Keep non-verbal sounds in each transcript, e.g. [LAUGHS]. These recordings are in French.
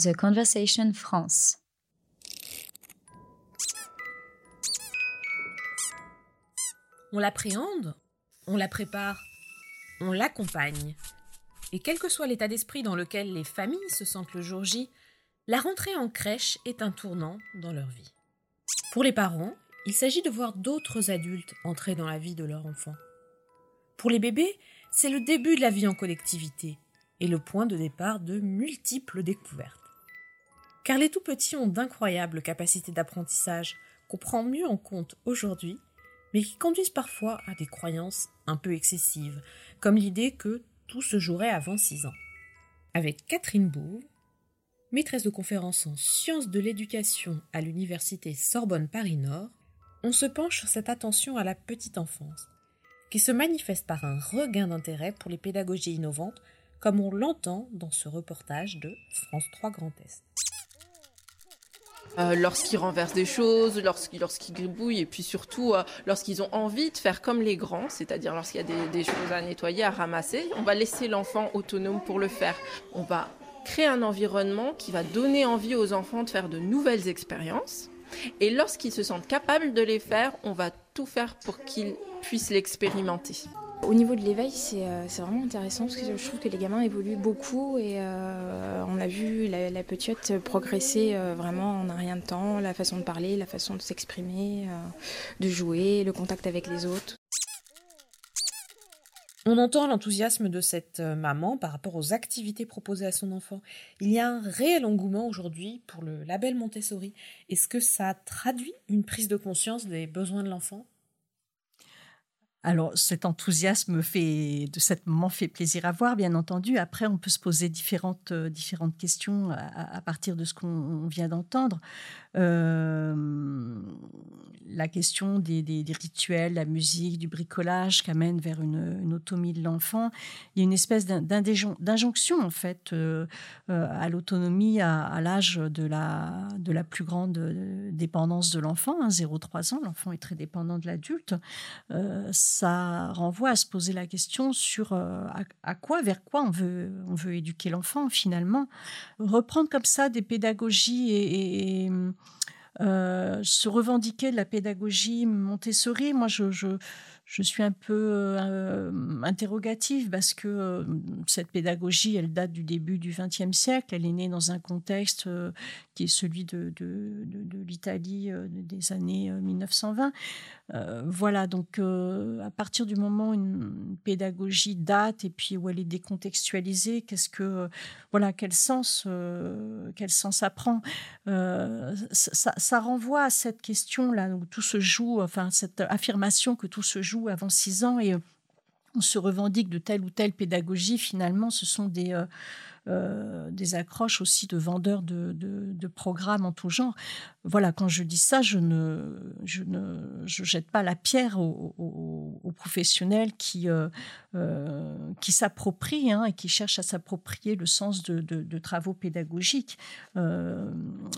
The Conversation France. On l'appréhende, on la prépare, on l'accompagne. Et quel que soit l'état d'esprit dans lequel les familles se sentent le jour J, la rentrée en crèche est un tournant dans leur vie. Pour les parents, il s'agit de voir d'autres adultes entrer dans la vie de leur enfant. Pour les bébés, c'est le début de la vie en collectivité et le point de départ de multiples découvertes. Car les tout petits ont d'incroyables capacités d'apprentissage qu'on prend mieux en compte aujourd'hui, mais qui conduisent parfois à des croyances un peu excessives, comme l'idée que tout se jouerait avant 6 ans. Avec Catherine Bouve, maîtresse de conférences en sciences de l'éducation à l'université Sorbonne Paris-Nord, on se penche sur cette attention à la petite enfance, qui se manifeste par un regain d'intérêt pour les pédagogies innovantes, comme on l'entend dans ce reportage de France 3 Grand Est. Euh, lorsqu'ils renversent des choses, lorsqu'ils lorsqu'ils gribouillent, et puis surtout euh, lorsqu'ils ont envie de faire comme les grands, c'est-à-dire lorsqu'il y a des, choses à nettoyer, à ramasser, on va laisser l'enfant autonome pour le faire. On va créer un environnement qui va donner envie aux enfants de faire de nouvelles expériences. Et lorsqu'ils se sentent capables de les faire, on va tout faire pour qu'ils puissent l'expérimenter. Au niveau de l'éveil, c'est euh, vraiment intéressant parce que je trouve que les gamins évoluent beaucoup et euh, on a vu la, la petite progresser euh, vraiment en un rien de temps, la façon de parler, la façon de s'exprimer, de jouer, le contact avec les autres. On entend l'enthousiasme de cette maman par rapport aux activités proposées à son enfant. Il y a un réel engouement aujourd'hui pour le label Montessori. Est-ce que ça traduit une prise de conscience des besoins de l'enfant? Alors, cet enthousiasme fait, de cet moment fait plaisir à voir, bien entendu. Après, on peut se poser différentes, euh, différentes questions à, partir de ce qu'on vient d'entendre. La question des, rituels, la musique, du bricolage qui amène vers une, une autonomie de l'enfant. Il y a une espèce d'injonction, en fait, euh, euh, à l'autonomie à, l'âge de la, de la plus grande dépendance de l'enfant, hein, 0-3 ans. L'enfant est très dépendant de l'adulte ça renvoie à se poser la question sur euh, à, quoi, vers quoi on veut, on veut éduquer l'enfant finalement. Reprendre comme ça des pédagogies et, et euh, se revendiquer de la pédagogie Montessori, moi je, je, je suis un peu euh, interrogative parce que euh, cette pédagogie, elle date du début du XXe siècle. Elle est née dans un contexte euh, qui est celui de, l'Italie des années 1920. Euh, voilà, donc à partir du moment où une pédagogie date et puis où elle est décontextualisée, qu'est-ce que voilà, quel sens, quel sens ça prend ça, ça renvoie à cette question là où tout se joue, enfin cette affirmation que tout se joue avant six ans et on se revendique de telle ou telle pédagogie, finalement, ce sont des, euh, des accroches aussi de vendeurs de, programmes en tout genre. Voilà, quand je dis ça, je ne, je ne je jette pas la pierre aux, professionnels qui, euh, euh, qui s'approprient hein, et qui cherchent à s'approprier le sens de, travaux pédagogiques.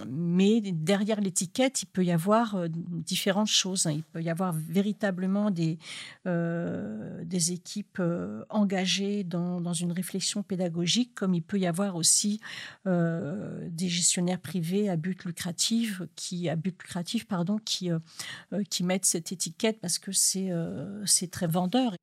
Mais derrière l'étiquette, il peut y avoir différentes choses. Hein. Il peut y avoir véritablement des, des équipes engagées dans, dans une réflexion pédagogique, comme il peut y avoir aussi euh, des gestionnaires privés à but lucratif qui à but lucratif pardon qui euh, qui mettent cette étiquette parce que c'est euh, c'est très vendeur.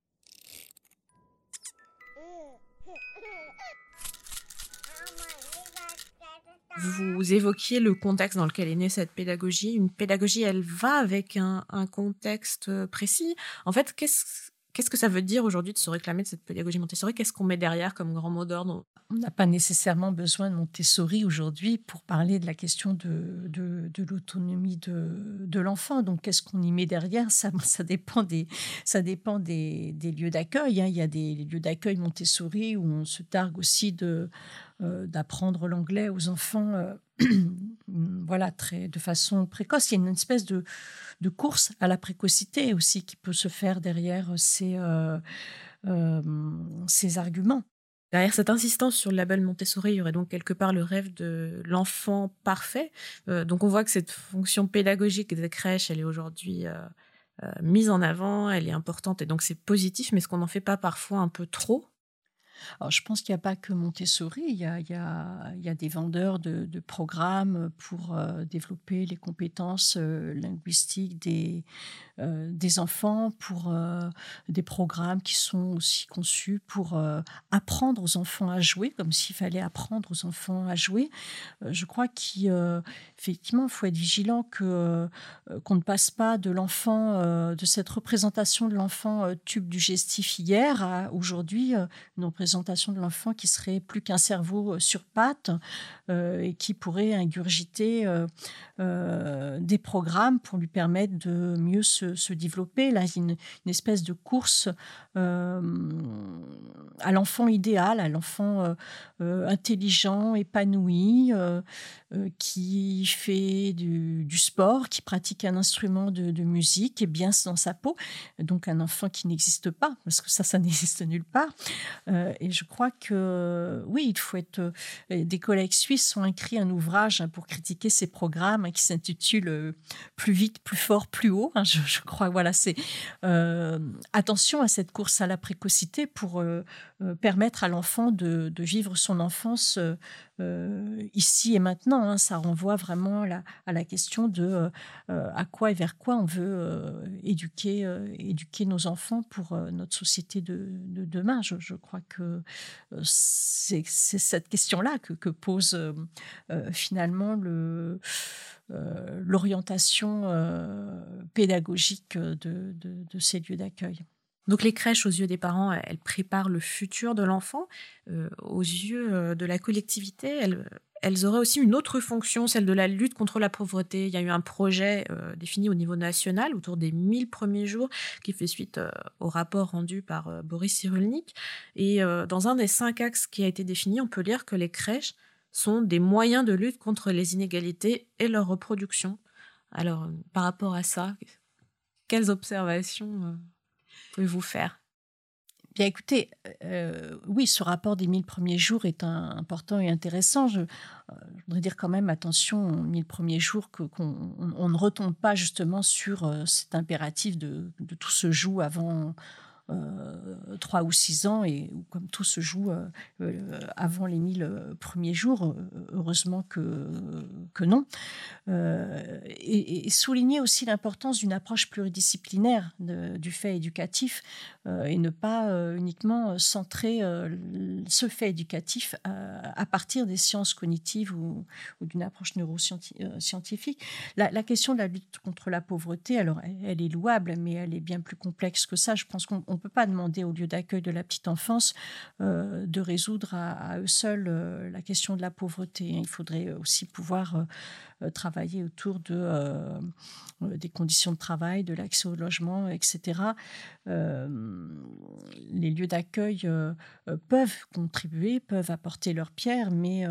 Vous évoquiez le contexte dans lequel est née cette pédagogie. Une pédagogie, elle va avec un, un contexte précis. En fait, qu'est-ce Qu'est-ce que ça veut dire aujourd'hui de se réclamer de cette pédagogie Montessori? Qu'est-ce qu'on met derrière comme grand mot d'ordre? On n'a pas nécessairement besoin de Montessori aujourd'hui pour parler de la question de, l'autonomie de, l'enfant. Donc, qu'est-ce qu'on y met derrière? Ça, [LAUGHS] ça dépend des, lieux d'accueil. Hein. Il y a des lieux d'accueil Montessori où on se targue aussi de, d'apprendre l'anglais aux enfants. Euh, [CLEARS THROAT] voilà, très, de façon précoce. Il y a une espèce de, course à la précocité aussi qui peut se faire derrière ces, euh, euh, ces arguments. Derrière cette insistance sur le label Montessori, il y aurait donc quelque part le rêve de l'enfant parfait. Euh, donc on voit que cette fonction pédagogique des crèches, elle est aujourd'hui euh, euh, mise en avant, elle est importante et donc c'est positif, mais est-ce qu'on n'en fait pas parfois un peu trop? Alors, je pense qu'il n'y a pas que Montessori, il y a, il y a, des vendeurs de, programmes pour euh, développer les compétences euh, linguistiques des, euh, des enfants, pour des programmes qui sont aussi conçus pour apprendre aux enfants à jouer, comme s'il fallait apprendre aux enfants à jouer. Je crois qu'effectivement, il faut être vigilant que qu'on ne passe pas de l'enfant, de cette représentation de l'enfant tube du gestif hier à aujourd'hui une représentation de l'enfant qui serait plus qu'un cerveau sur pattes euh, et qui pourrait ingurgiter euh, euh, des programmes pour lui permettre de mieux se, développer. Là, une, une espèce de course à l'enfant idéal, à l'enfant intelligent, épanoui, qui fait du, sport, qui pratique un instrument de, musique, est bien dans sa peau. Donc un enfant qui n'existe pas, parce que ça, ça [LAUGHS] n'existe nulle part. et je crois que oui, il faut être... Des collègues suisses ont écrit un ouvrage pour critiquer ces programmes qui s'intitule Plus vite, plus fort, plus haut. Je, je crois, voilà, c'est euh, attention à cette course à la précocité pour euh, permettre à l'enfant de, vivre son enfance euh, ici et maintenant. Hein. Ça renvoie vraiment la, à la question de euh, à quoi et vers quoi on veut euh, éduquer, éduquer nos enfants pour notre société de, de demain. Je, crois que c'est cette question-là que, pose finalement le l'orientation euh, pédagogique de, ces lieux d'accueil. Donc les crèches, aux yeux des parents, elles préparent le futur de l'enfant. Euh, aux yeux euh, de la collectivité, elles, elles, auraient aussi une autre fonction, celle de la lutte contre la pauvreté. Il y a eu un projet euh, défini au niveau national autour des 1000 premiers jours qui fait suite euh, au rapport rendu par euh, Boris Cyrulnik. Et dans un des cinq axes qui a été défini, on peut lire que les crèches sont des moyens de lutte contre les inégalités et leur reproduction. Alors, par rapport à ça, quelles observations pouvez-vous faire? Écoutez, euh, oui, ce rapport des 1000 premiers jours est important et intéressant. Je, euh, je, voudrais dire quand même, attention, 1000 premiers jours, qu'on qu on, on ne retombe pas justement sur euh, cet impératif de, de tout se joue avant, euh, trois ou six ans et comme tout se joue euh, euh, avant les mille premiers jours, heureusement que, que non. Et, souligner aussi l'importance d'une approche pluridisciplinaire du fait éducatif et ne pas uniquement centrer ce fait éducatif à, partir des sciences cognitives ou, d'une approche neuroscientifique. La, question de la lutte contre la pauvreté, alors elle, elle est louable, mais elle est bien plus complexe que ça. Je pense qu'on on ne peut pas demander au lieu d'accueil de la petite enfance euh, de résoudre à, eux seuls euh, la question de la pauvreté. Il faudrait aussi pouvoir euh, travailler autour de, euh, des conditions de travail, de l'accès au logement, etc. Euh, les lieux d'accueil euh, peuvent contribuer, peuvent apporter leur pierre, mais,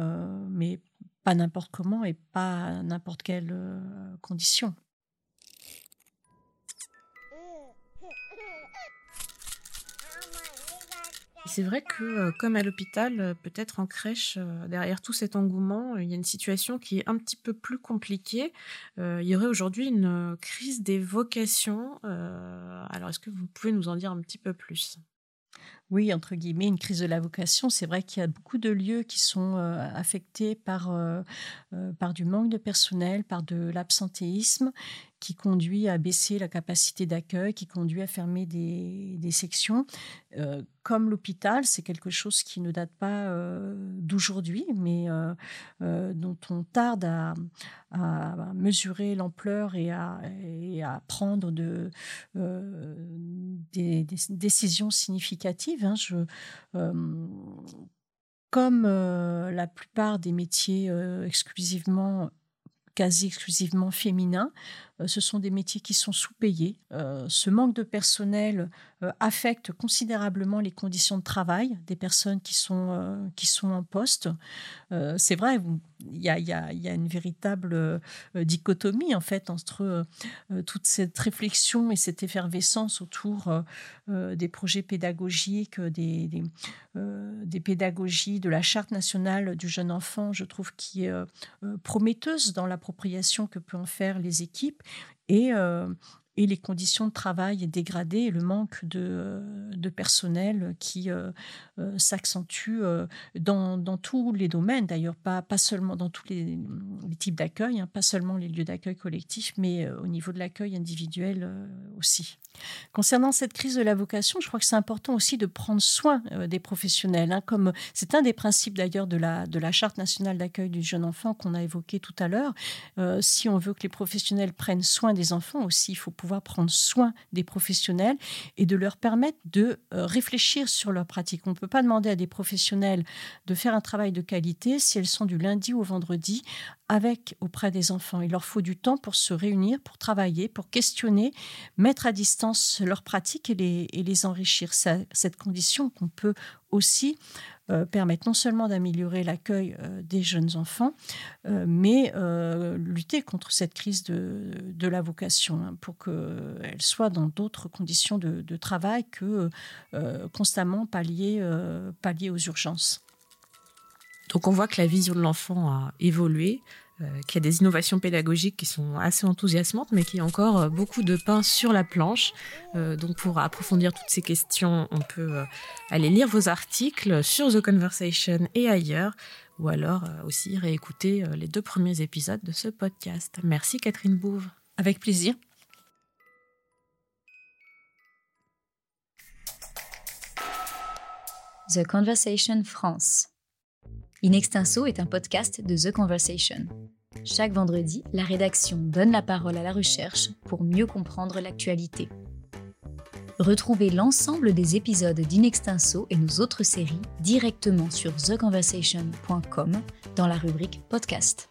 mais pas n'importe comment et pas n'importe quelle condition. C'est vrai que, euh, comme à l'hôpital, euh, peut-être en crèche, euh, derrière tout cet engouement, il y a une situation qui est un petit peu plus compliquée. il y aurait aujourd'hui une crise des vocations. alors, est-ce que vous pouvez nous en dire un petit peu plus? Oui, entre guillemets, une crise de la vocation. C'est vrai qu'il y a beaucoup de lieux qui sont euh, affectés par, euh, euh, par du manque de personnel, par de l'absentéisme, qui conduit à baisser la capacité d'accueil, qui conduit à fermer des, sections. Comme l'hôpital, c'est quelque chose qui ne date pas d'aujourd'hui, mais dont on tarde à, mesurer l'ampleur et à, prendre de, des, des décisions significatives. Hein. Je, comme la plupart des métiers exclusivement quasi exclusivement féminins. Euh, ce sont des métiers qui sont sous-payés. Euh, ce manque de personnel euh, affecte considérablement les conditions de travail des personnes qui sont, qui sont en poste. C'est vrai, il y a, y, a, y a, une véritable dichotomie en fait entre toute cette réflexion et cette effervescence autour des projets pédagogiques, des, des, des, pédagogies de la charte nationale du jeune enfant, je trouve qui est prometteuse dans l'appropriation que peut en faire les équipes et et les conditions de travail dégradées le manque de, de personnel qui s'accentue dans, tous les domaines, d'ailleurs, pas, seulement dans tous les, types d'accueil, hein, pas seulement les lieux d'accueil collectifs, mais au niveau de l'accueil individuel aussi. Concernant cette crise de la vocation, je crois que c'est important aussi de prendre soin euh, des professionnels. Hein, comme c'est un des principes d'ailleurs de la, charte nationale d'accueil du jeune enfant qu'on a évoqué tout à l'heure. Euh, si on veut que les professionnels prennent soin des enfants aussi, il faut pouvoir prendre soin des professionnels et de leur permettre de euh, réfléchir sur leur pratique. On ne peut pas demander à des professionnels de faire un travail de qualité si elles sont du lundi au vendredi avec auprès des enfants. Il leur faut du temps pour se réunir, pour travailler, pour questionner, mettre à distance leurs pratiques et les, et les enrichir. cette condition qu'on peut aussi euh, permettre non seulement d'améliorer l'accueil euh, des jeunes enfants, euh, mais lutter contre cette crise de, de la vocation hein, pour qu'elle soit dans d'autres conditions de, de, travail que constamment pallier, pallier aux urgences. Donc on voit que la vision de l'enfant a évolué, euh, qu'il y a des innovations pédagogiques qui sont assez enthousiasmantes, mais qu'il y a encore euh, beaucoup de pain sur la planche. Euh, donc pour approfondir toutes ces questions, on peut aller lire vos articles sur The Conversation et ailleurs, ou alors aussi réécouter les deux premiers épisodes de ce podcast. Merci Catherine Bouve. Avec plaisir. The Conversation France. In Extenso est un podcast de The Conversation. Chaque vendredi, la rédaction donne la parole à la recherche pour mieux comprendre l'actualité. Retrouvez l'ensemble des épisodes d'Inextenso et nos autres séries directement sur theconversation.com dans la rubrique podcast.